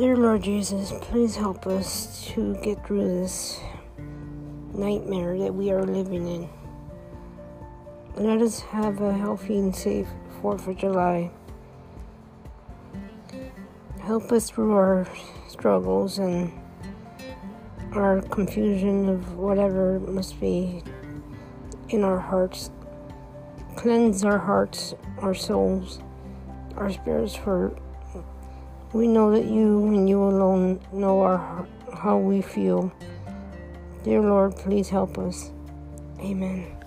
Dear Lord Jesus, please help us to get through this nightmare that we are living in. Let us have a healthy and safe 4th of July. Help us through our struggles and our confusion of whatever must be in our hearts. Cleanse our hearts, our souls, our spirits, for we know that you and you alone know our, how we feel. Dear Lord, please help us. Amen.